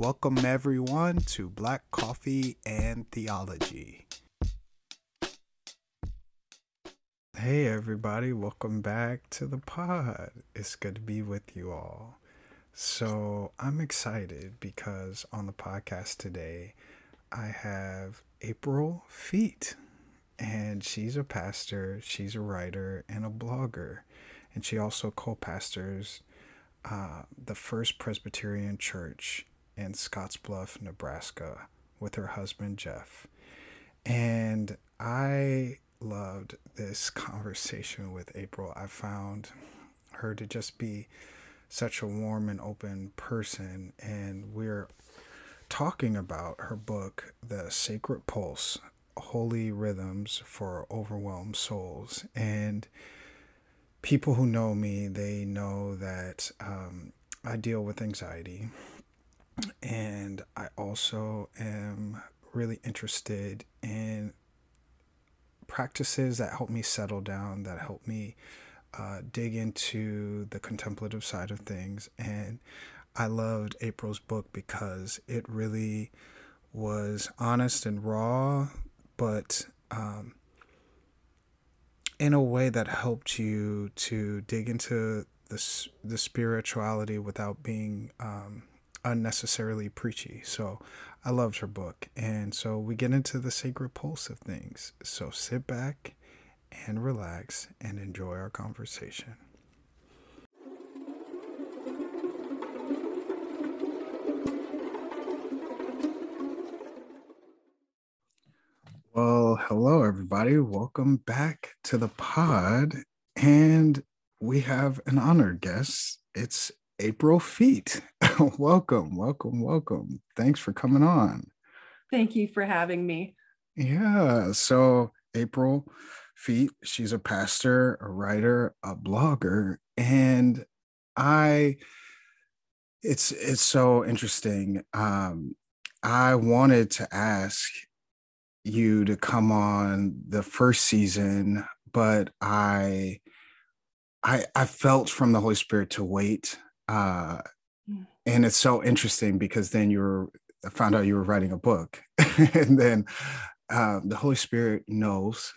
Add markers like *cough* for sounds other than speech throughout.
Welcome, everyone, to Black Coffee and Theology. Hey, everybody, welcome back to the pod. It's good to be with you all. So, I'm excited because on the podcast today, I have April Fiet, and she's a pastor, she's a writer, and a blogger. And she also co pastors uh, the First Presbyterian Church in Scottsbluff, Nebraska, with her husband Jeff. And I loved this *laughs* conversation with April. I found her to just be such a warm and open person. And we're talking about her book, The Sacred Pulse Holy Rhythms for Overwhelmed Souls. And people who know me, they know that um, I deal with anxiety. And I also am really interested in practices that help me settle down, that help me uh, dig into the contemplative side of things. And I loved April's book because it really was honest and raw, but um, in a way that helped you to dig into the, the spirituality without being um, unnecessarily preachy. So I loved her book. And so we get into the sacred pulse of things. So sit back and relax and enjoy our conversation. Well, hello, everybody. Welcome back to the pod. And we have an honored guest. It's April Fiet. *laughs* welcome, welcome, welcome. Thanks for coming on. Thank you for having me. Yeah. So, April Fiet, she's a pastor, a writer, a blogger, and I it's it's so interesting. Um I wanted to ask you to come on the first season, but I I I felt from the Holy Spirit to wait. Uh. And it's so interesting because then you were I found out you were writing a book, *laughs* and then um, the Holy Spirit knows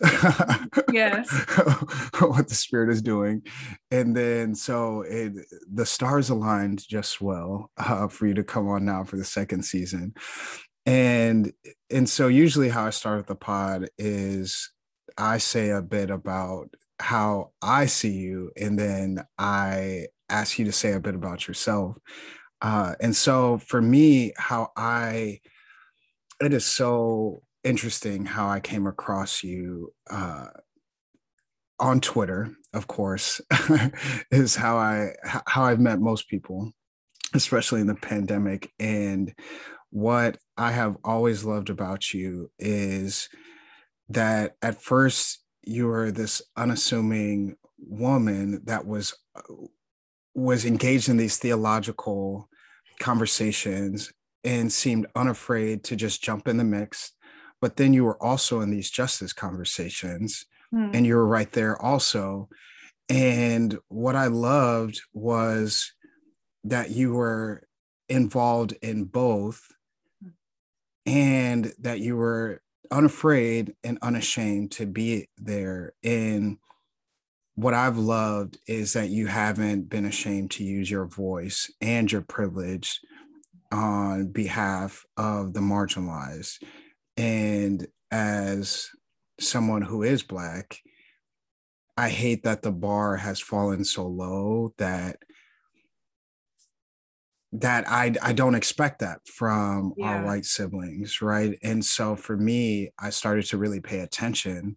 yes. *laughs* what the Spirit is doing, and then so it the stars aligned just well uh, for you to come on now for the second season, and and so usually how I start with the pod is I say a bit about how I see you, and then I ask you to say a bit about yourself. Uh, and so for me, how I it is so interesting how I came across you uh, on Twitter, of course, *laughs* is how I how I've met most people, especially in the pandemic. And what I have always loved about you is that at first you were this unassuming woman that was was engaged in these theological conversations and seemed unafraid to just jump in the mix but then you were also in these justice conversations mm. and you were right there also and what i loved was that you were involved in both and that you were unafraid and unashamed to be there. And what I've loved is that you haven't been ashamed to use your voice and your privilege on behalf of the marginalized. And as someone who is Black, I hate that the bar has fallen so low that that I I don't expect that from yeah. our white siblings, right? And so for me, I started to really pay attention,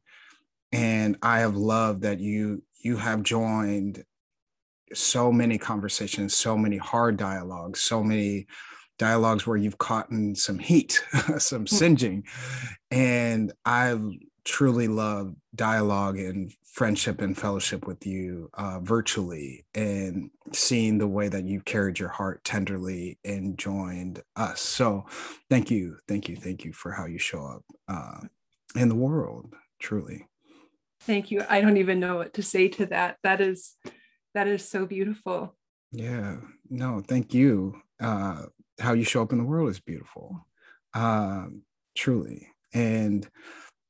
and I have loved that you you have joined so many conversations, so many hard dialogues, so many dialogues where you've caught in some heat, *laughs* some mm. singeing, and I truly love dialogue and friendship and fellowship with you uh, virtually and seeing the way that you've carried your heart tenderly and joined us. So, thank you, thank you, thank you for how you show up uh, in the world, truly. Thank you. I don't even know what to say to that. That is that is so beautiful. Yeah. No, thank you. Uh, how you show up in the world is beautiful, um, truly. And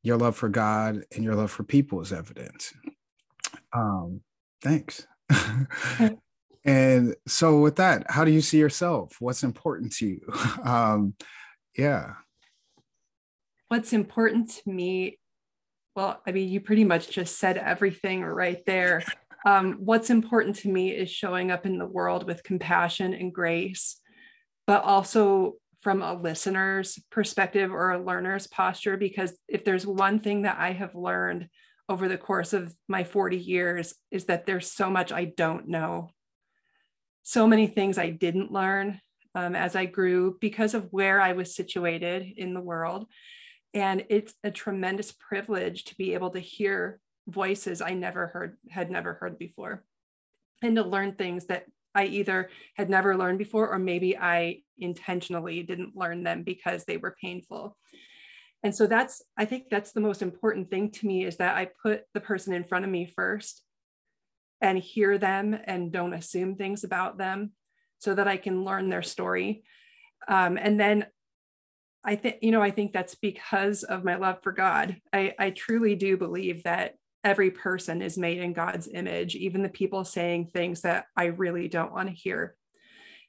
your love for God and your love for people is evident. Um, thanks. *laughs* and so, with that, how do you see yourself? What's important to you? *laughs* Um, yeah. What's important to me? Well, I mean, you pretty much just said everything right there. Um, what's important to me is showing up in the world with compassion and grace, but also from a listener's perspective or a learner's posture. Because if there's one thing that I have learned over the course of my 40 years, is that there's so much I don't know. So many things I didn't learn um, as I grew because of where I was situated in the world. And it's a tremendous privilege to be able to hear voices I never heard, had never heard before, and to learn things that I either had never learned before, or maybe I intentionally didn't learn them because they were painful. And so that's, I think that's the most important thing to me is that I put the person in front of me first and hear them and don't assume things about them so that I can learn their story. Um, and then I think, you know, I think that's because of my love for God. I, I truly do believe that every person is made in God's image, even the people saying things that I really don't want to hear.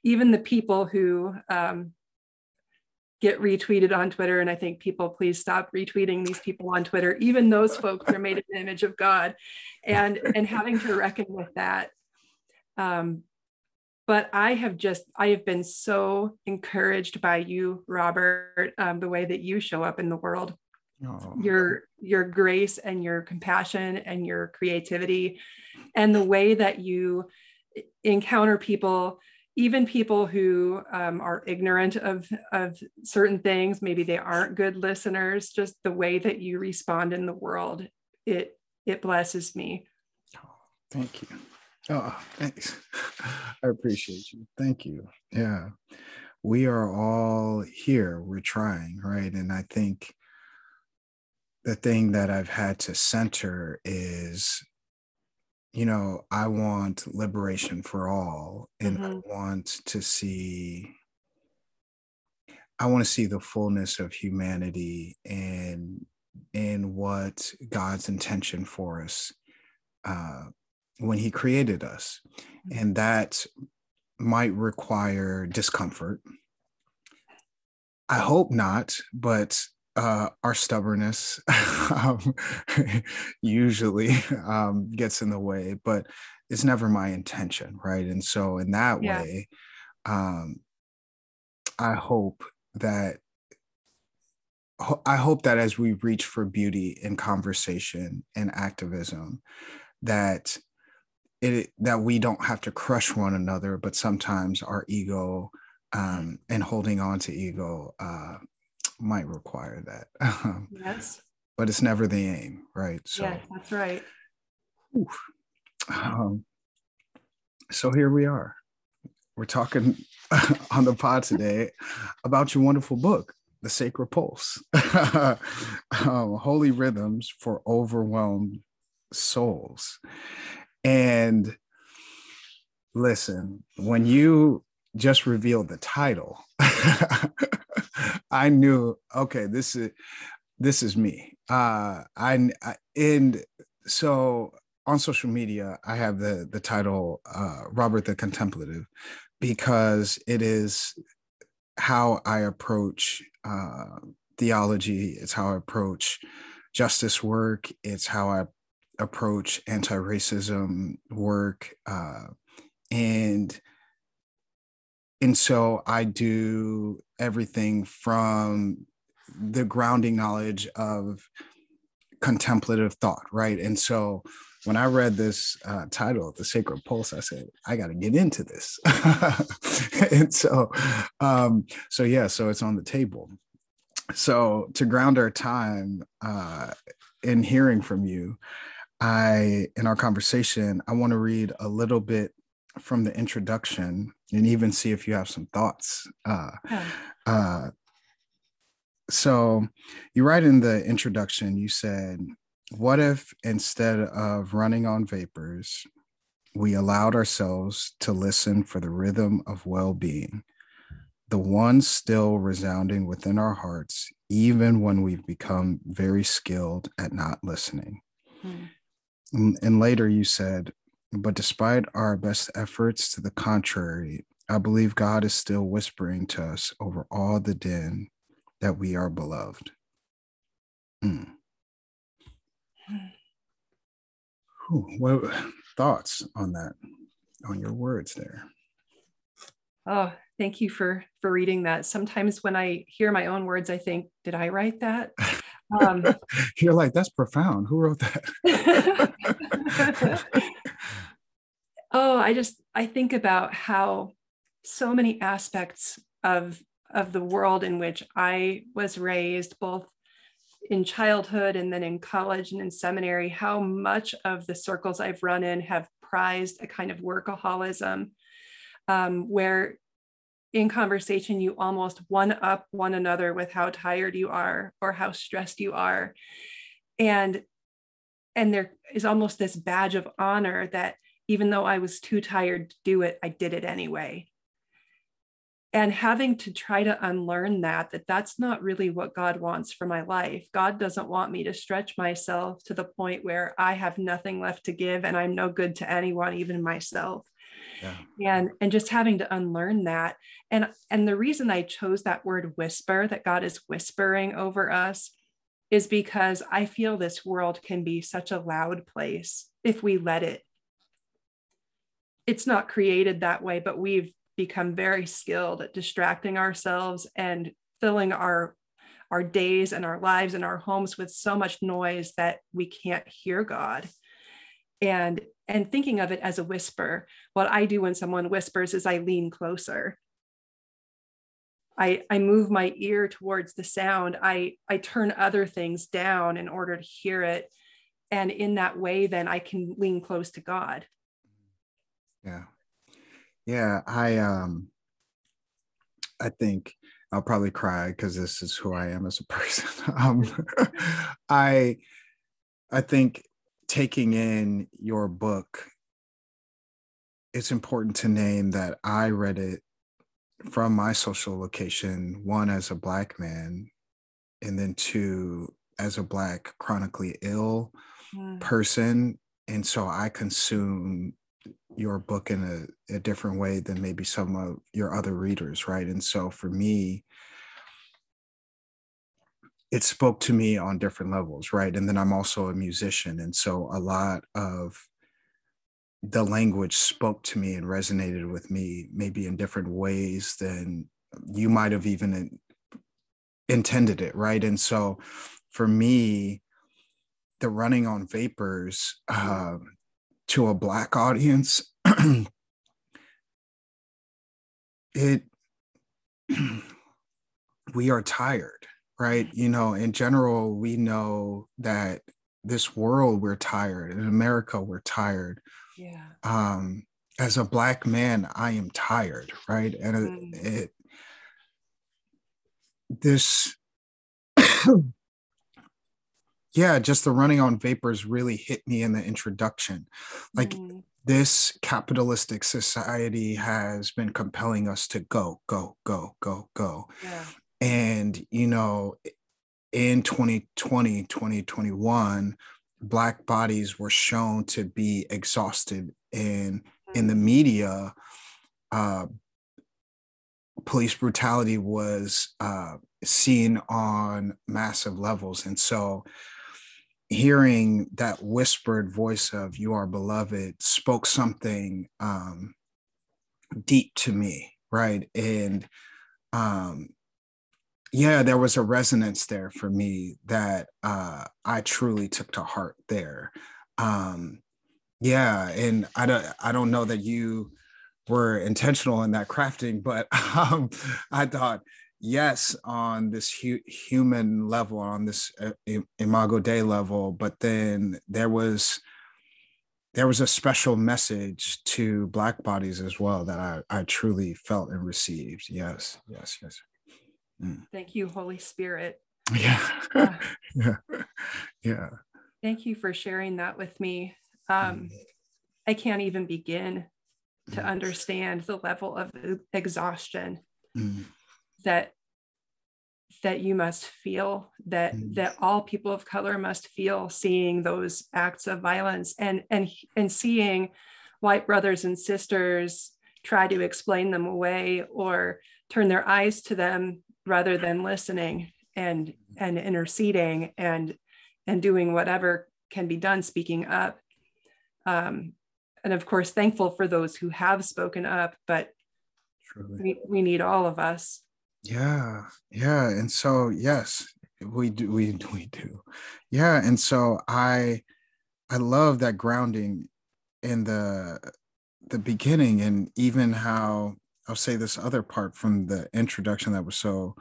Even the people who um, get retweeted on Twitter, and I think people please stop retweeting these people on Twitter. Even those folks are made in the image of God, and and having to reckon with that. Um, but I have just I have been so encouraged by you, Robert, um, the way that you show up in the world. Oh. your your grace and your compassion and your creativity and the way that you encounter people even people who um, are ignorant of of certain things maybe they aren't good listeners just the way that you respond in the world it it blesses me. Oh, thank you oh thanks. *laughs* I appreciate you. Thank you. Yeah. We are all here. We're trying right? And i think the thing that I've had to center is, you know, I want liberation for all, and mm-hmm. I want to see. I want to see the fullness of humanity and and what God's intention for us uh, when He created us, mm-hmm. and that might require discomfort. I hope not, but uh, our stubbornness *laughs* um, *laughs* usually um, gets in the way, but it's never my intention, right? And so, in that yeah. way, um, I hope that I hope that as we reach for beauty in conversation and activism, that it that we don't have to crush one another, but sometimes our ego um, and holding on to ego uh, might require that. *laughs* yes. But it's never the aim, right? So yeah, that's right. Um, so here we are. We're talking *laughs* on the pod today about your wonderful book, The Sacred Pulse *laughs* um, Holy Rhythms for Overwhelmed Souls. And listen, when you just revealed the title, *laughs* I knew, okay, this is this is me. Uh, I, I and so on social media, I have the the title uh, Robert the Contemplative because it is how I approach uh, theology. It's how I approach justice work. It's how I approach anti-racism work, uh, and and so I do everything from the grounding knowledge of contemplative thought, right? And so when I read this uh, title, The Sacred Pulse, I said, I got to get into this. *laughs* and so, um, so yeah, so it's on the table. So to ground our time uh, in hearing from you, I, in our conversation, I want to read a little bit from the introduction and even see if you have some thoughts. Uh, uh, so you write in the introduction, you said, What if instead of running on vapors, we allowed ourselves to listen for the rhythm of well being, the one still resounding within our hearts, even when we've become very skilled at not listening. Hmm. And, and later you said, but despite our best efforts to the contrary, I believe God is still whispering to us over all the din that we are beloved. Hmm. What thoughts on that, on your words there? Oh, thank you for for reading that. Sometimes when I hear my own words, I think, did I write that? *laughs* Um, *laughs* You're like, that's profound. Who wrote that? *laughs* oh, I just I think about how so many aspects of of the world in which I was raised, both in childhood and then in college and in seminary, how much of the circles I've run in have prized a kind of workaholism um, where in conversation you almost one up one another with how tired you are or how stressed you are. And and there is almost this badge of honor that even though i was too tired to do it i did it anyway. And having to try to unlearn that that that's not really what god wants for my life. God doesn't want me to stretch myself to the point where i have nothing left to give and i'm no good to anyone even myself yeah. and and just having to unlearn that. And and the reason i chose that word whisper that god is whispering over us is because i feel this world can be such a loud place if we let it. It's not created that way but we've become very skilled at distracting ourselves and filling our our days and our lives and our homes with so much noise that we can't hear god. And and thinking of it as a whisper what i do when someone whispers is i lean closer I, I move my ear towards the sound. I, I turn other things down in order to hear it. And in that way, then I can lean close to God. Yeah. Yeah. I, um, I think I'll probably cry because this is who I am as a *laughs* person. um, *laughs* I, I think taking in your book, it's important to name that I read it from my social location, one as a black man, and then two as a black chronically ill person. And so I consume your book in a, a different way than maybe some of your other readers, right? And so for me, it spoke to me on different levels, right? And then I'm also a musician. And so a lot of the language spoke to me and resonated with me, maybe in different ways than you might have even intended it, right? And so for me, the running on vapors uh, to a Black audience, *clears throat* it, *clears throat* we are tired right? You know, in general, we know that this world we're tired. In America, we're tired. Yeah. Um, as a black man, I am tired, right? And mm. it, it this *coughs* yeah, just the running on vapors really hit me in the introduction. Like mm. this capitalistic society has been compelling us to go, go, go, go, go. Yeah. And, you know, in 2020, 2021, Black bodies were shown to be exhausted. And in the media, uh, police brutality was uh, seen on massive levels. And so, hearing that whispered voice of "You are beloved" spoke something um, deep to me, right? And um, yeah, there was a resonance there for me that uh, I truly took to heart there. Um, yeah, and I don't, I don't know that you were intentional in that crafting, but *laughs* um, I thought, yes, on this hu- human level, on this uh, Imago Dei level, but then there was there was a special message to Black bodies as well that I, I truly felt and received. Yes, yes, yes. Mm. Thank you, Holy Spirit. Yeah. Uh, *laughs* yeah. Yeah. Thank you for sharing that with me. Um, mm. I can't even begin to mm. understand the level of exhaustion mm. that that you must feel that mm. that all people of color must feel seeing those acts of violence and and and seeing white brothers and sisters try to explain them away or turn their eyes to them rather than listening and and interceding and and doing whatever can be done speaking up. Um, and of course thankful for those who have spoken up but we, we need all of us. Yeah yeah. And so yes we do we, *laughs* we do. Yeah and so i i love that grounding in the the beginning and even how I'll say this other part from the introduction that was so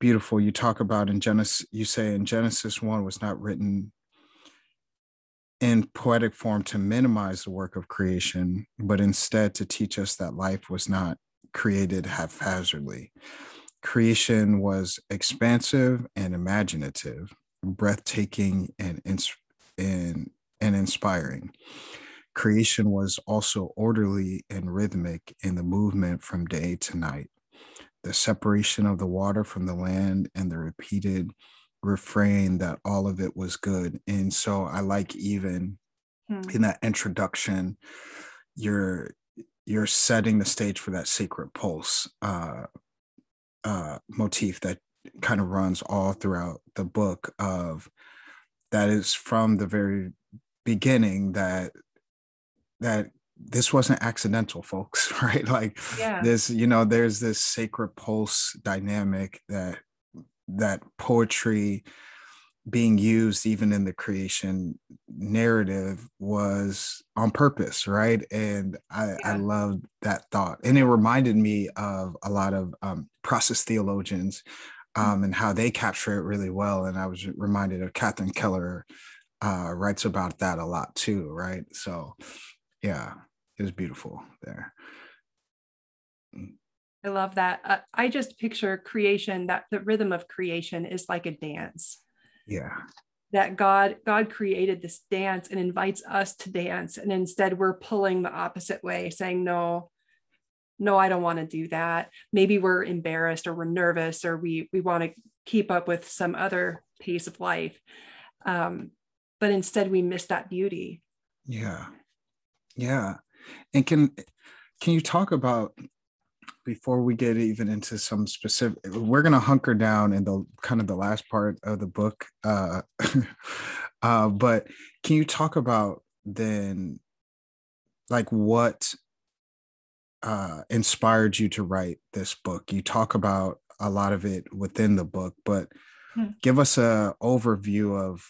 beautiful. You talk about in Genesis, you say in Genesis 1 was not written in poetic form to minimize the work of creation, but instead to teach us that life was not created haphazardly. Creation was expansive and imaginative, breathtaking and, and, and inspiring. Creation was also orderly and rhythmic in the movement from day to night. The separation of the water from the land and the repeated refrain that all of it was good. And so I like even hmm. in that introduction, you're you're setting the stage for that sacred pulse uh, uh, motif that kind of runs all throughout the book of that is from the very beginning that that this wasn't accidental folks *laughs* right? Like yeah. this you know there's this sacred pulse dynamic that that poetry being used even in the creation narrative was on purpose right? And i yeah. i love that thought. And it reminded me of a lot of um, process theologians um, and how they capture it really well. And i was reminded of catherine keller uh, writes about that a lot too right? So yeah, it was beautiful there. I love that. Uh, I just picture creation that the rhythm of creation is like a dance. Yeah. That God God created this dance and invites us to dance and instead we're pulling the opposite way saying no no I don't want to do that. Maybe we're embarrassed or we're nervous or we we want to keep up with some other pace of life. Um, but instead we miss that beauty. Yeah. Yeah. And can can you talk about before we get even into some specific we're going to hunker down in the kind of the last part of the book uh *laughs* uh but can you talk about then like what uh inspired you to write this book you talk about a lot of it within the book but hmm. give us a overview of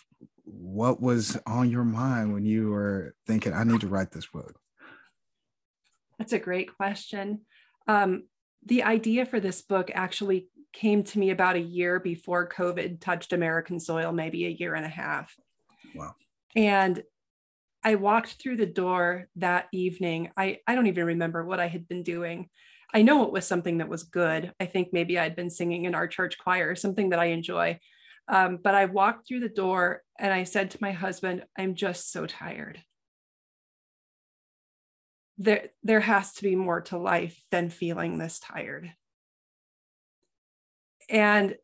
what was on your mind when you were thinking, I need to write this book? That's a great question. Um, the idea for this book actually came to me about a year before COVID touched American soil, maybe a year and a half. Wow. And I walked through the door that evening. I, I don't even remember what I had been doing. I know it was something that was good. I think maybe I'd been singing in our church choir, something that I enjoy. Um, but I walked through the door and I said to my husband, I'm just so tired. There, there has to be more to life than feeling this tired. And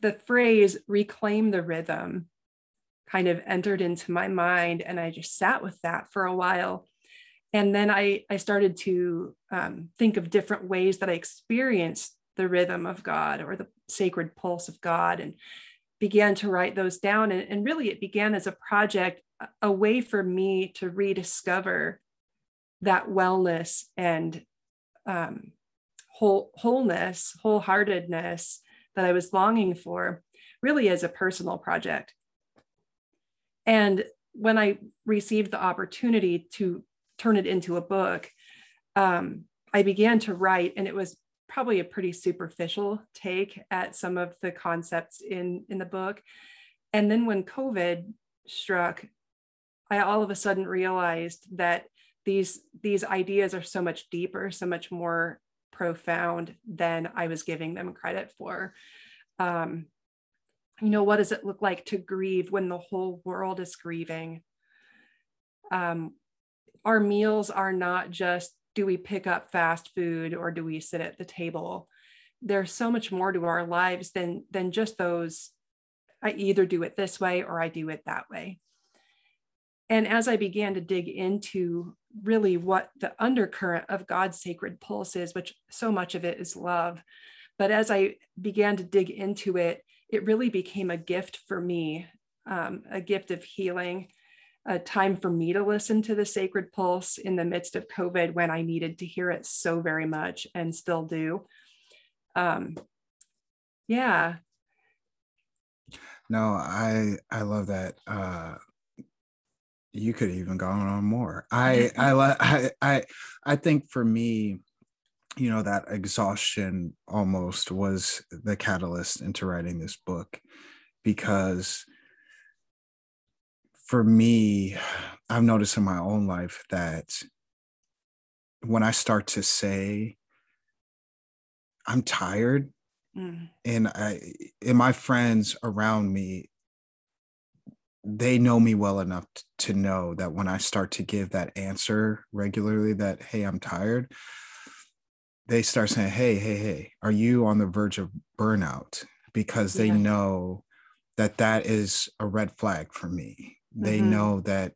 the phrase reclaim the rhythm kind of entered into my mind and i just sat with that for a while and then i i started to um, think of different ways that i experienced the rhythm of god or the sacred pulse of god and began to write those down. And, and really, it began as a project, a way for me to rediscover that wellness and um, whole, wholeness, wholeheartedness that I was longing for, really as a personal project. And when I received the opportunity to turn it into a book, um, I began to write, and it was probably a pretty superficial take at some of the concepts in in the book. And then when covid struck i all of a sudden realized that these these ideas are so much deeper so much more profound than i was giving them credit for. Um, you know what does it look like to grieve when the whole world is grieving? Um, our meals are not just do we pick up fast food or do we sit at the table? There's so much more to our lives than than just those i either do it this way or i do it that way. And as i began to dig into really what the undercurrent of god's sacred pulse is which so much of it is love but as i began to dig into it it really became a gift for me um, a gift of healing a time for me to listen to the sacred pulse in the midst of covid when i needed to hear it so very much and still do. Um, yeah. No i i love that uh you could even go on more. I *laughs* i i i i think for me you know that exhaustion almost was the catalyst into writing this book because for me i've noticed in my own life that when i start to say I'm tired. Mm. And I and my friends around me, they know me well enough to know that when I start to give that answer regularly that, hey, I'm tired, they start saying, hey, hey, hey, are you on the verge of burnout? Because they yeah. know that that is a red flag for me. They mm-hmm. know that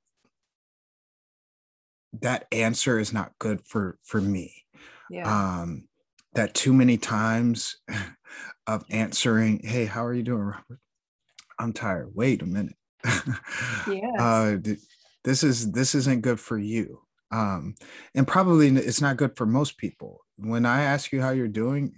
that answer is not good for for me. Yeah. Um, that too many times *laughs* of answering, "Hey, how are you doing, Robert? I'm tired. Wait a minute. *laughs* yes. uh, this is this isn't good for you." Um, and probably it's not good for most people. When I ask you how you're doing,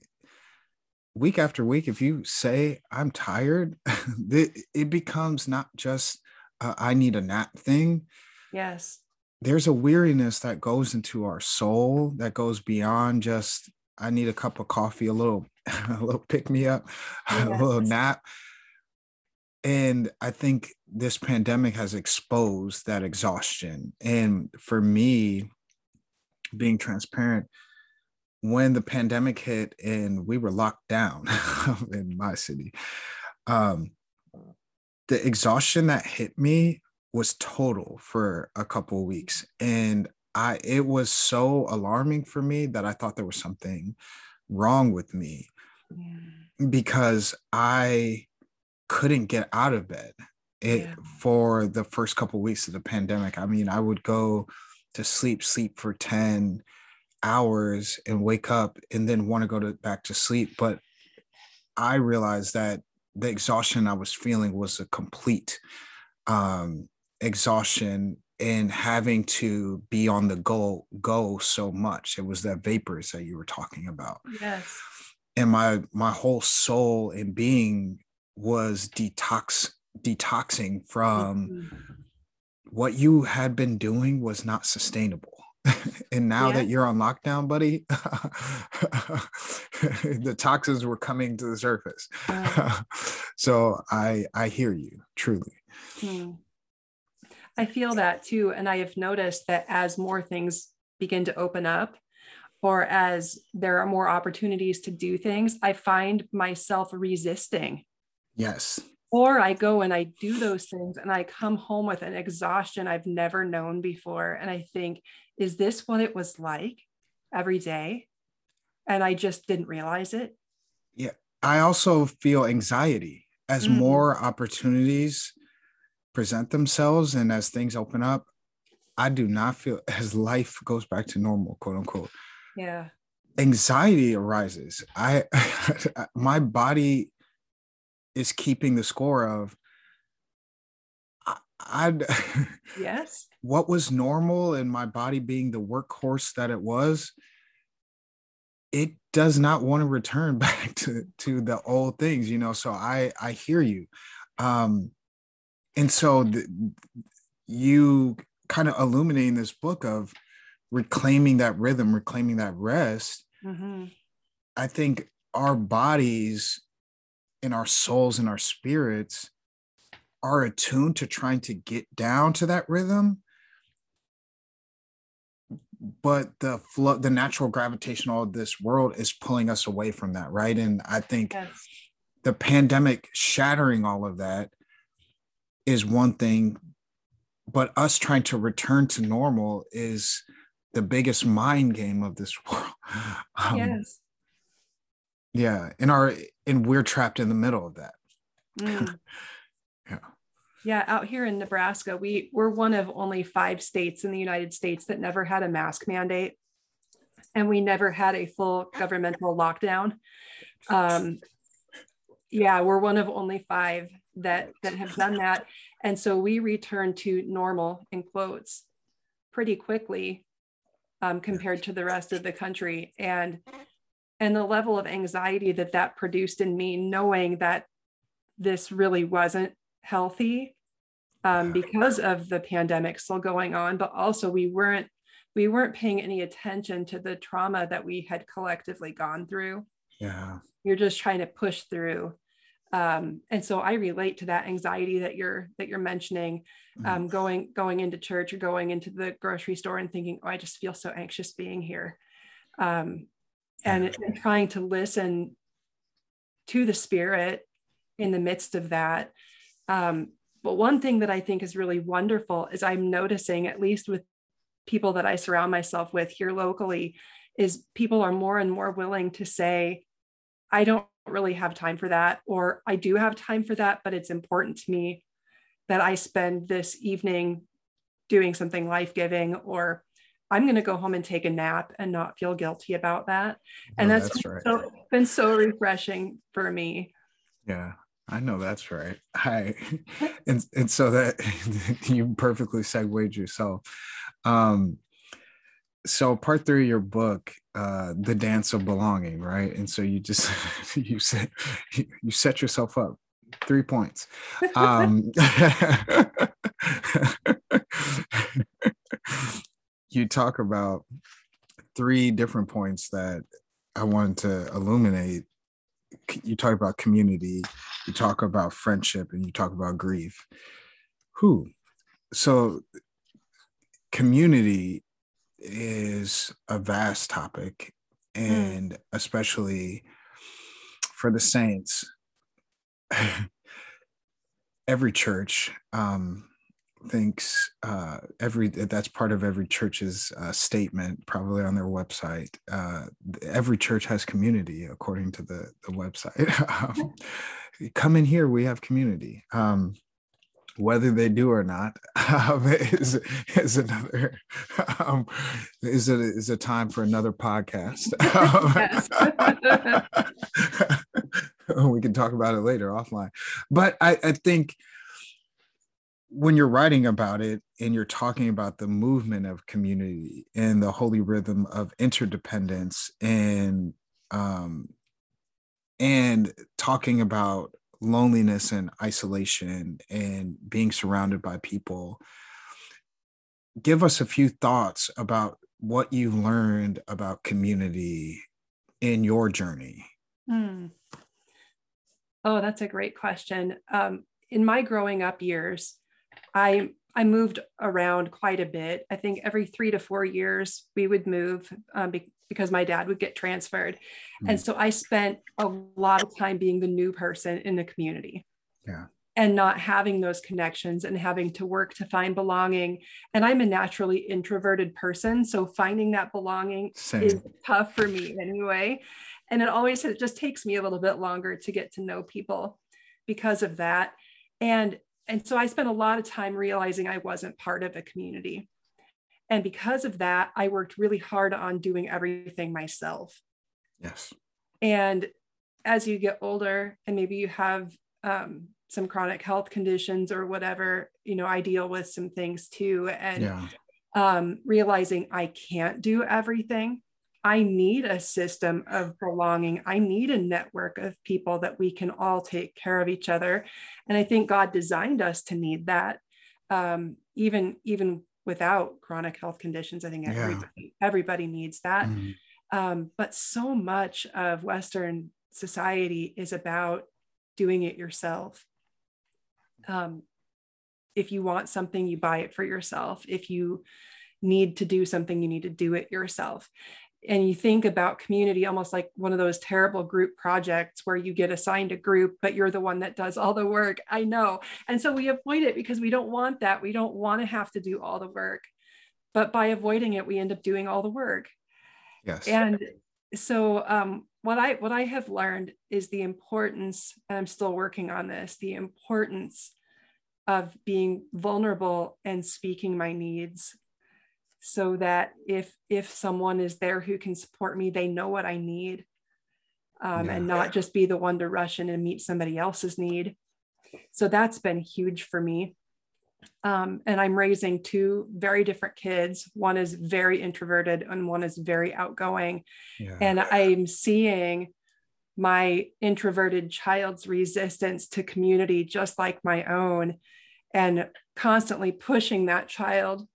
week after week, if you say I'm tired, *laughs* it becomes not just uh, I need a nap thing. Yes. There's a weariness that goes into our soul that goes beyond just I need a cup of coffee, a little, *laughs* a little pick me up, *laughs* yes. a little nap. And I think this pandemic has exposed that exhaustion. And for me, being transparent, when the pandemic hit and we were locked down *laughs* in my city, um, the exhaustion that hit me was total for a couple of weeks. And I it was so alarming for me that I thought there was something wrong with me yeah. because I couldn't get out of bed it yeah. for the first couple of weeks of the pandemic. I mean, I would go to sleep, sleep for 10 hours and wake up and then want to go to back to sleep. But I realized that the exhaustion I was feeling was a complete um, exhaustion and having to be on the go go so much. It was that vapors that you were talking about. Yes. And my my whole soul and being was detox detoxing from mm-hmm. what you had been doing was not sustainable *laughs* and now yeah. that you're on lockdown buddy *laughs* the toxins were coming to the surface *laughs* so i i hear you truly hmm. I feel that too. And I have noticed that as more things begin to open up, or as there are more opportunities to do things, I find myself resisting. Yes. Or I go and I do those things and I come home with an exhaustion I've never known before. And I think, is this what it was like every day? And I just didn't realize it. Yeah. I also feel anxiety as mm-hmm. more opportunities present themselves and as things open up, I do not feel *laughs* as life goes back to normal, quote unquote. Yeah. Anxiety arises. I *laughs* my body is keeping the score of I, I *laughs* yes. What was normal and my body being the workhorse that it was, it does not want to return *laughs* back to to the old things, you know. So I I hear you. Um and so the, you kind of illuminating this book of reclaiming that rhythm reclaiming that rest mm-hmm. i think our bodies and our souls and our spirits are attuned to trying to get down to that rhythm but the flow the natural gravitational of this world is pulling us away from that right and i think yes. the pandemic shattering all of that is one thing, but us trying to return to normal is the biggest mind game of this *laughs* world. Um, yes. yeah and our and we're trapped in the middle of that Mm. *laughs* yeah out here in Nebraska, we we're one of only five states in the United States that never had a mask mandate, and we never had a full governmental lockdown. Um, yeah, we're one of only five that that have done that, and so we returned to normal in quotes pretty quickly um, compared to the rest of the country, and and the level of anxiety that that produced in me, knowing that this really wasn't healthy um, because of the pandemic still going on but also we weren't we weren't paying any attention to the trauma that we had collectively gone through. Yeah. You're just trying to push through. Um, and so i relate to that anxiety that you're that you're mentioning Mm. um, going going into church or going into the grocery store and thinking oh i just feel so anxious being here. Um, and, and trying to listen to the spirit in the midst of that um, but one thing that I think is really wonderful is I'm noticing, at least with people that I surround myself with here locally, is people are more and more willing to say, I don't really have time for that, or I do have time for that, but it's important to me that I spend this evening doing something life giving, or I'm going to go home and take a nap and not feel guilty about that. And No, that's, that's right. so, been so refreshing for me. yeah i know that's right. Hi. *laughs* and and so that *laughs* you perfectly segued yourself. Um so part three of your book uh the dance of belonging right? And so you just *laughs* you said you set yourself up. Three points. Um you talk about three different points that i wanted to illuminate. You talk about community you talk about friendship and you talk about grief. Who? So community is a vast topic and especially for the saints. *laughs* Every church um thinks uh every that's part of every church's uh, statement probably on their website uh every church has community according to the the website *laughs* um, come in here we have community um whether they do or not *laughs* um, is is another um, is a is a time for another podcast. *laughs* we can talk about it later offline. But I, I think when you're writing about it and you're talking about the movement of community and the holy rhythm of interdependence and um, and talking about loneliness and isolation and being surrounded by people give us a few thoughts about what you've learned about community in your journey Hmm. Oh, that's a great question. Um, in my growing up years, I I moved around quite a bit. I think every three to four years we would move um, be- because my dad would get transferred, and so I spent a lot of time being the new person in the community. Yeah. And not having those connections and having to work to find belonging. And I'm a naturally introverted person. So finding that belonging Same. is tough for me anyway. And it always it just takes me a little bit longer to get to know people because of that. And and so I spent a lot of time realizing I wasn't part of a community. And because of that, I worked really hard on doing everything myself. yes And as you get older and maybe you have um, some chronic health conditions or whatever, you know, I deal with some things too. And yeah um, realizing I can't do everything. I need a system of belonging. I need a network of people that we can all take care of each other. And I think God designed us to need that, um, even even without chronic health conditions. I think Yeah. everybody everybody needs that. Mhm. Um, but so much of Western society is about doing it yourself. Um, if you want something, you buy it for yourself. If you need to do something, you need to do it yourself. And you think about community almost like one of those terrible group projects where you get assigned a group, but you're the one that does all the work. I know. And so we avoid it because we don't want that. We don't want to have to do all the work. But by avoiding it, we end up doing all the work. yes And so um, what I what I have learned is the importance, and I'm still working on this, the importance of being vulnerable and speaking my needs so that if if someone is there who can support me they know what i need um, yeah. and not just be the one to rush in and meet somebody else's need so that's been huge for me um, and i'm raising two very different kids one is very introverted and one is very outgoing yeah. and i'm seeing my introverted child's resistance to community just like my own and constantly pushing that child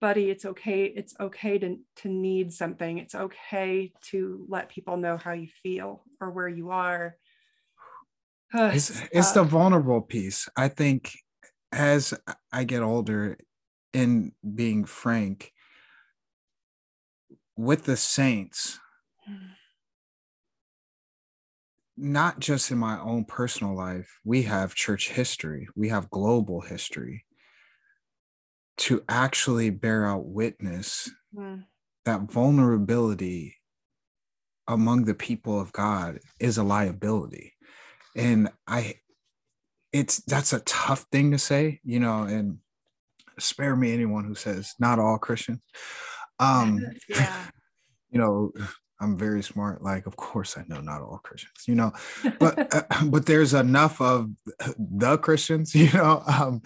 buddy it's okay it's okay to, to need something. It's okay to let people know how you feel or where you are. *sighs* It's, it's the vulnerable piece. I think as i get older in being frank with the saints not just in my own personal life, we have church history, we have global history. To actually bear out witness mm. that vulnerability among the people of God is a liability. And I, it's that's a tough thing to say, you know, and spare me anyone who says not all Christians. Um, *laughs* yeah. *laughs* you know, I'm very smart. Like, of course, I know not all Christians, you know, but *laughs* uh, *laughs* but there's enough of the Christians, *laughs* you know, um,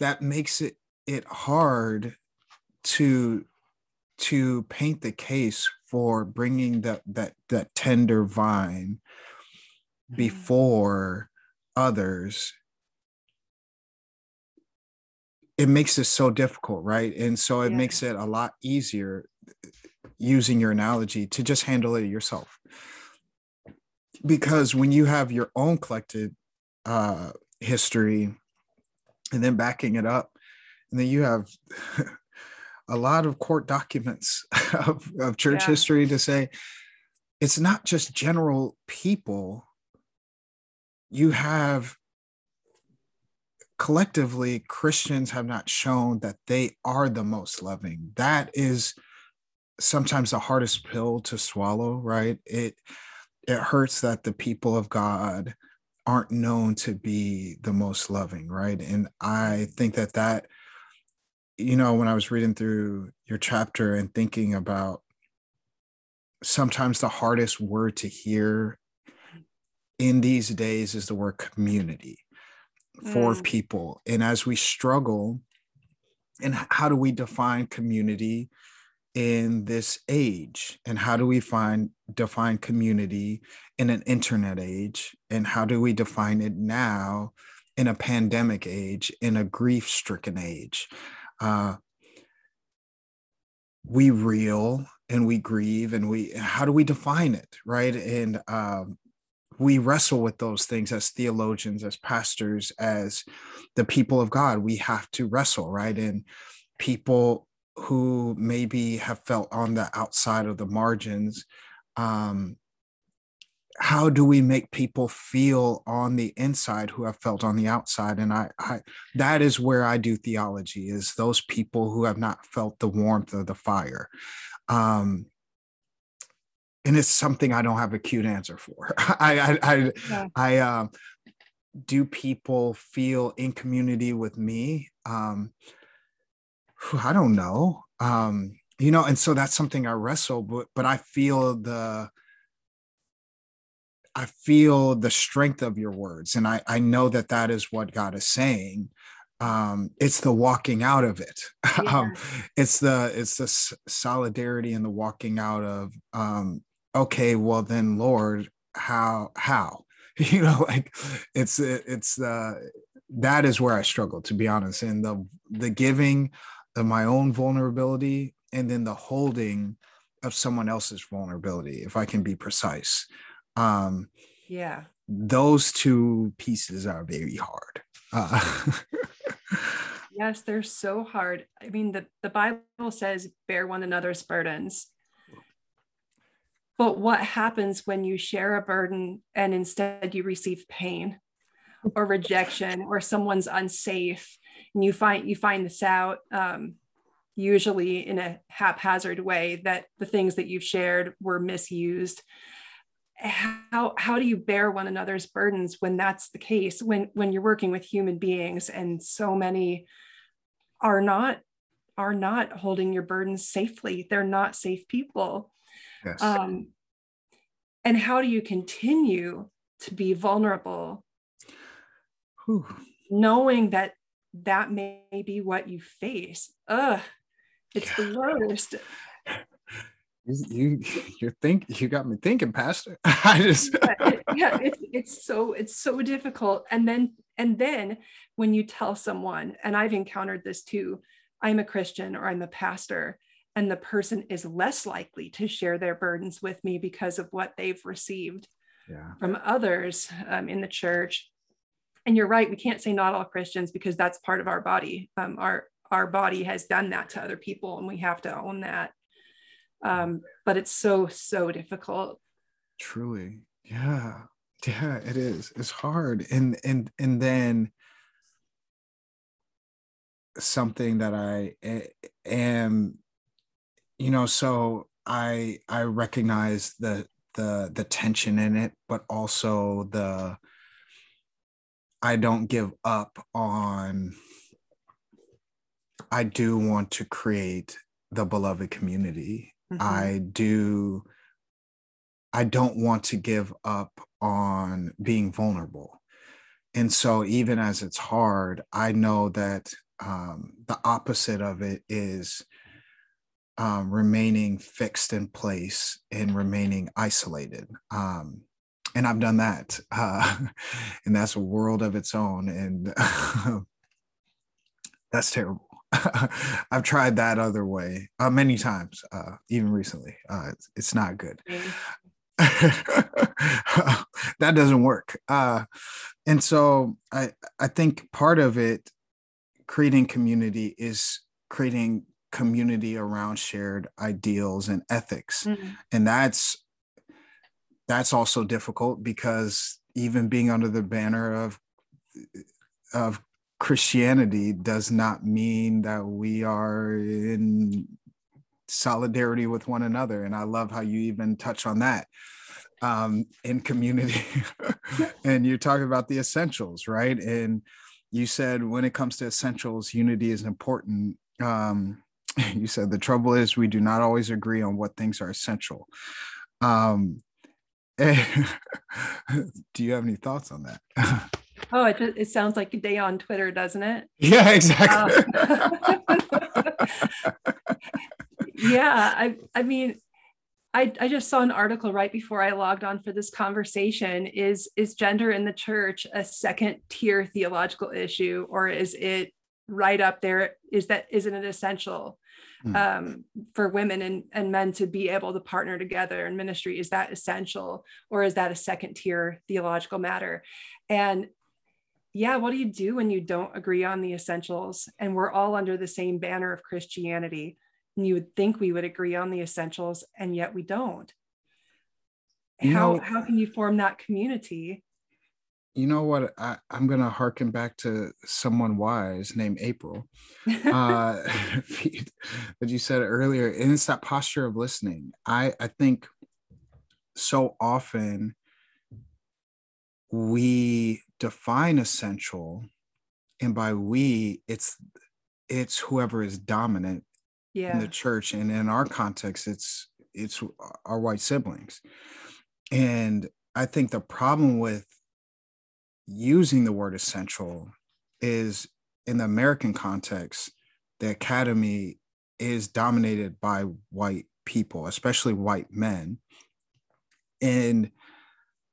that makes it it hard to to paint the case for bringing that that that tender vine mm. before others it makes it so difficult right and so it yeah. makes it a lot easier using your analogy to just handle it yourself. Because when you have your own collected uh, history and then backing it up and then you have *laughs* a lot of court documents *laughs* of, of church yeah. history to say it's not just general people. You have collectively christians have not shown that they are the most loving. That is sometimes the hardest pill to swallow, right? It it hurts that the people of God aren't known to be the most loving, right? And I think that that you know, when I was reading through your chapter and thinking about sometimes the hardest word to hear in these days is the word community for mm. people. And as we struggle, and how do we define community? In this age? And how do we find define community in an internet age? And how do we define it now in a pandemic age in a grief stricken age? Uh, we reel and we grieve and we how do we define it right? And um, we wrestle with those things as theologians as pastors as the people of god. We have to wrestle right? And people who maybe have felt on the outside of the margins um, how do we make people feel on the inside who have felt on the outside? And I, I that is where i do theology is those people who have not felt the warmth of the fire. Um, and it's something i don't have a cute answer for. *laughs* I i i, yeah. I um, do people feel in community with me? Um, I don't know. Um, you know, and so that's something I wrestle, but but I feel the I feel the strength of your words, and I I know that that is what God is saying. Um, it's the walking out of it. *laughs* Yeah. um, it's the it's the solidarity and the walking out of. Um, okay, well then, Lord, how how *laughs* you know like it's it's the that is where I struggle to be honest, and the the giving of my own vulnerability and then the holding of someone else's vulnerability if i can be precise. Um yeah. those two pieces are very hard. Uh, *laughs* yes they're so hard. I mean the, the bible says bear one another's burdens. But what happens when you share a burden and instead you receive pain or rejection or someone's unsafe and you find you find this out um, usually in a haphazard way that the things that you've shared were misused how how do you bear one another's burdens when that's the case when when you're working with human beings and so many are not are not holding your burdens safely they're not safe people yes. um, and how do you continue to be vulnerable Whew. knowing that that may be what you face. Ugh it's the worst. *laughs* You you think you got me thinking pastor. *laughs* I just yeah, yeah it's it's so it's so difficult. And then and then when you tell someone and i've encountered this too i'm a christian or i'm a pastor and the person is less likely to share their burdens with me because of what they've received yeah. from others um, in the church and you're right we can't say not all christians because that's part of our body. Um, our our body has done that to other people and we have to own that. Um, but it's so so difficult. Truly. Yeah. Yeah it is. It's hard. And and and then something that i am you know so i i recognize the the the tension in it but also the i don't give up on i do want to create the beloved community Mm-hmm. I do I don't want to give up on being vulnerable. And so even as it's hard, I know that um, the opposite of it is um, remaining fixed in place and remaining isolated. Um, and I've done that. Uh, *laughs* and that's a world of its own. And *laughs* that's terrible. *laughs* I've tried that other way uh, many times, uh, even recently. Uh, it's, it's, not good. that doesn't work. Uh, and so I, I think part of it, creating community, is creating community around shared ideals and ethics, mm-hmm. and that's that's also difficult because even being under the banner of of Christianity does not mean that we are in solidarity with one another. And I love how you even touch on that um, in community. *laughs* and you're talking about the essentials, right? And you said when it comes to essentials, unity is important. Um, *laughs* you said the trouble is we do not always agree on what things are essential. Um, *laughs* do you have any thoughts on that? Oh, it, it sounds like a day on Twitter, doesn't it? Yeah, exactly. Um, *laughs* yeah, I I mean, I, I just saw an article right before I logged on for this conversation. Is is gender in the church a second tier theological issue, or is it right up there? Is that isn't it essential mm. um, for women and, and men to be able to partner together in ministry? Is that essential, or is that a second tier theological matter? And yeah, what do you do when you don't agree on the essentials and we're all under the same banner of Christianity? And you would think we would agree on the essentials, and yet we don't. You how, know, how can you form that community? You know what? I, am going to harken back to someone wise named April *laughs* uh, *laughs* that you said earlier. And it's that posture of listening. I, I think so often we define essential and by we it's it's whoever is dominant yeah. in the church and in our context it's it's our white siblings and i think the problem with using the word essential is in the american context the academy is dominated by white people especially white men and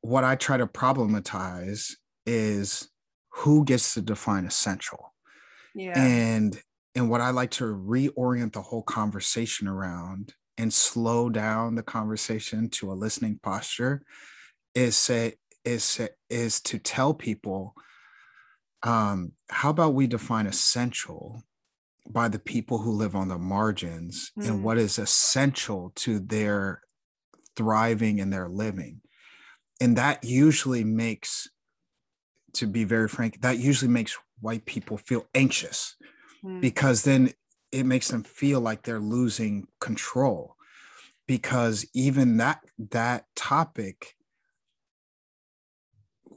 what I try to problematize is who gets to define essential. Yeah. And and what I like to reorient the whole conversation around and slow down the conversation to a listening posture is say is is to tell people um, how about we define essential by the people who live on the margins mm. and what is essential to their thriving and their living and that usually makes to be very frank that usually makes white people feel anxious mm. because then it makes them feel like they're losing control because even that that topic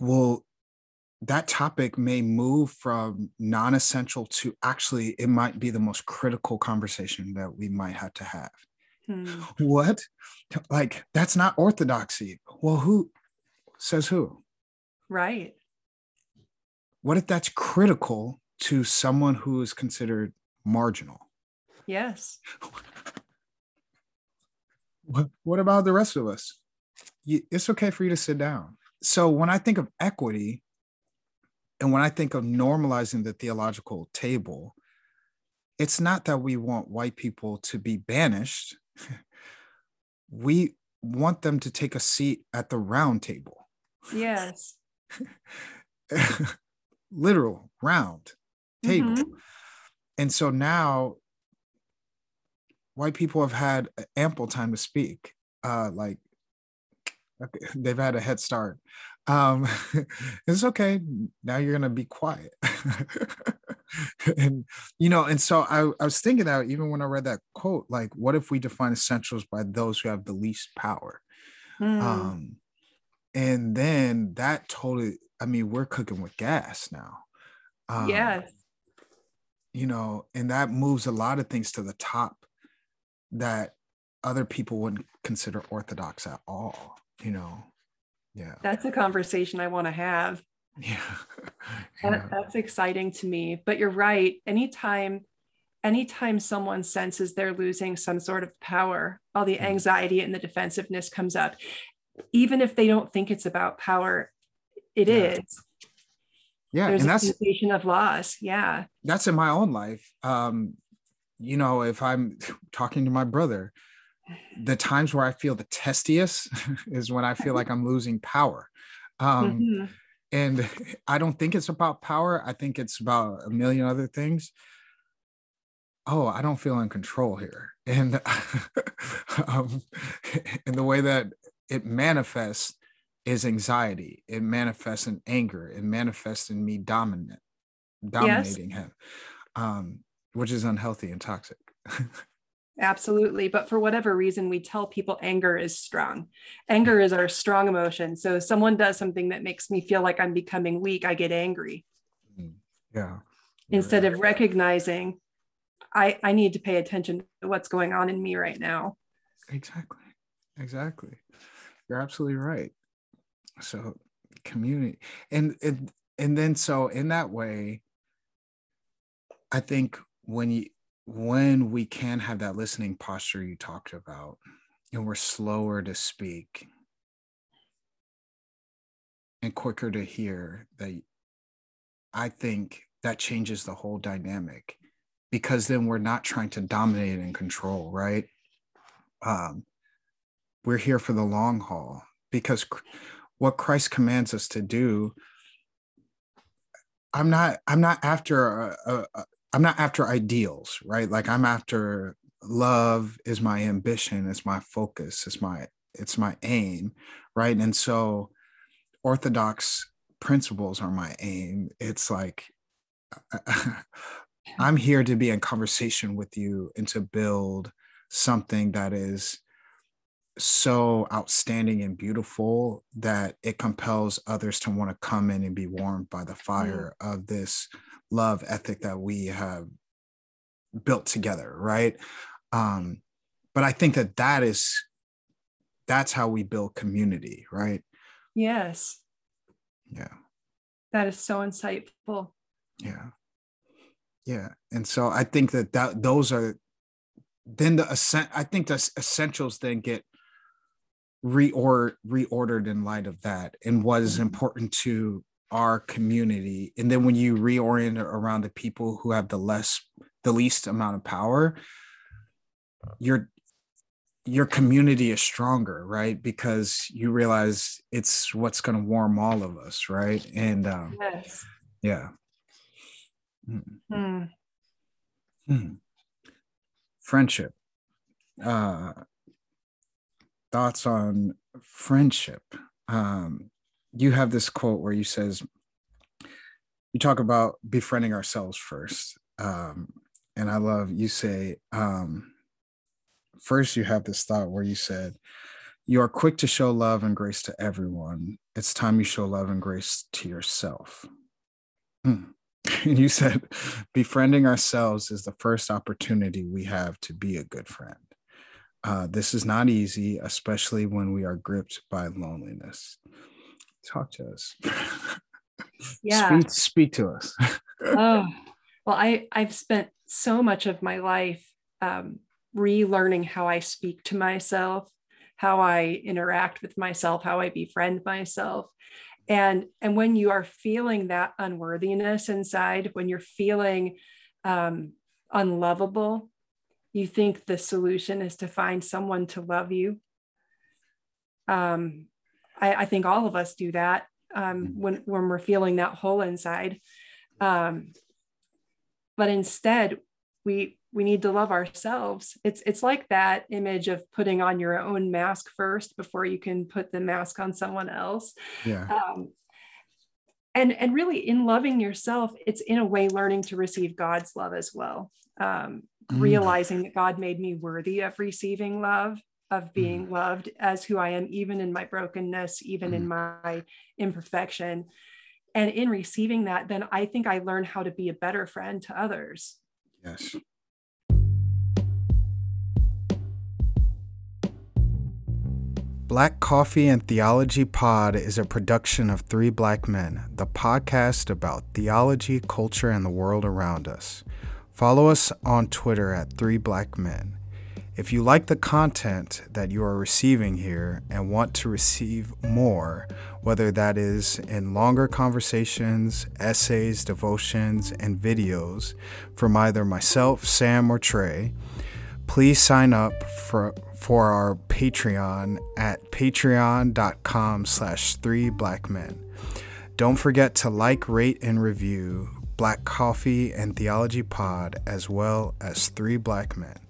will that topic may move from non-essential to actually it might be the most critical conversation that we might have to have. Hmm. what? Like that's not orthodoxy. Well who says who? Right. What if that's critical to someone who is considered marginal? Yes. What, what about the rest of us? It's okay for you to sit down so when i think of equity and when I think of normalizing the theological table, it's not that we want white people to be banished. *laughs* we want them to take a seat at the round table. Yes. *laughs* Literal round table. Mm-hmm. And so now white people have had ample time to speak. Uh, like *laughs* they've had a head start um, *laughs* it's okay. Now you're gonna be quiet. *laughs* and you know, and so I, I was thinking that even when I read that quote, like, what if we define essentials by those who have the least power? Mm. Um, and then that totally, I mean, we're cooking with gas now. Um, yes. You know, and that moves a lot of things to the top that other people wouldn't consider orthodox at all, you know yeah that's a conversation i want to have yeah. yeah. *laughs* That, that's exciting to me but you're right anytime anytime someone senses they're losing some sort of power all the mm. anxiety and the defensiveness comes up even if they don't think it's about power it yeah. is. yeah There's and a that's sensation of loss yeah that's in my own life um you know if i'm *laughs* talking to my brother the times where I feel the testiest *laughs* is when I feel like I'm losing power. Um, mm-hmm. And *laughs* I don't think it's about power. I think it's about a million other things. Oh, I don't feel in control here. And, *laughs* um, and the way that it manifests is anxiety. It manifests in anger. It manifests in me dominant, dominating yes. him, um, which is unhealthy and toxic. Absolutely. But for whatever reason, we tell people anger is strong. Anger is our strong emotion. So if someone does something that makes me feel like I'm becoming weak, I get angry. Mm, yeah. Instead of recognizing I, I need to pay attention to what's going on in me right now. Exactly. Exactly. You're absolutely right. So community and and and then so in that way, I think when you when we can have that listening posture you talked about and we're slower to speak and quicker to hear that i think that changes the whole dynamic because then we're not trying to dominate and control right? Um, we're here for the long haul because what christ commands us to do i'm not i'm not after a, a, I'm not after ideals, right? Like I'm after love is my ambition, it's my focus, it's my it's my aim, right? And so orthodox principles are my aim. It's like *laughs* I'm here to be in conversation with you and to build something that is so outstanding and beautiful that it compels others to want to come in and be warmed by the fire mm. of this love ethic that we have built together right? Um but i think that that is that's how we build community right? Yes. Yeah. That is so insightful. Yeah. Yeah. And so i think that that those are then the i think the essentials then get reor- reordered in light of that and what is mm-hmm. important to our community and then when you reorient around the people who have the less the least amount of power your your community is stronger right because you realize it's what's going to warm all of us right and um yes. yeah mm. Mm. friendship uh thoughts on friendship um you have this quote where you says you talk about befriending ourselves first um, and I love you say, um, first you have this thought where you said, You are quick to show love and grace to everyone. It's time you show love and grace to yourself. Hmm. *laughs* And you said, Befriending ourselves is the first opportunity we have to be a good friend. Uh, this is not easy, especially when we are gripped by loneliness. Talk to us. *laughs* Yeah. speak, speak to us. *laughs* oh, well, I, I've spent so much of my life um, relearning how I speak to myself, how I interact with myself, how I befriend myself. And, and when you are feeling that unworthiness inside, when you're feeling um, unlovable, you think the solution is to find someone to love you. Um, I, I think all of us do that um, mm-hmm. when, when we're feeling that hole inside. Um, but instead, we we need to love ourselves it's it's like that image of putting on your own mask first before you can put the mask on someone else yeah um, and and really in loving yourself it's in a way learning to receive god's love as well um, mm. realizing that god made me worthy of receiving love of being mm. loved as who i am even in my brokenness even in my imperfection and in receiving that then i think i learn how to be a better friend to others yes Black Coffee and Theology Pod is a production of Three Black Men, the podcast about theology, culture, and the world around us. Follow us on Twitter at Three Black Men. If you like the content that you are receiving here and want to receive more, whether that is in longer conversations, essays, devotions, and videos from either myself, Sam, or Trey, please sign up for for our Patreon at patreon.com slash three black men. Don't forget to like, rate, and review Black Coffee and Theology Pod as well as Three Black Men.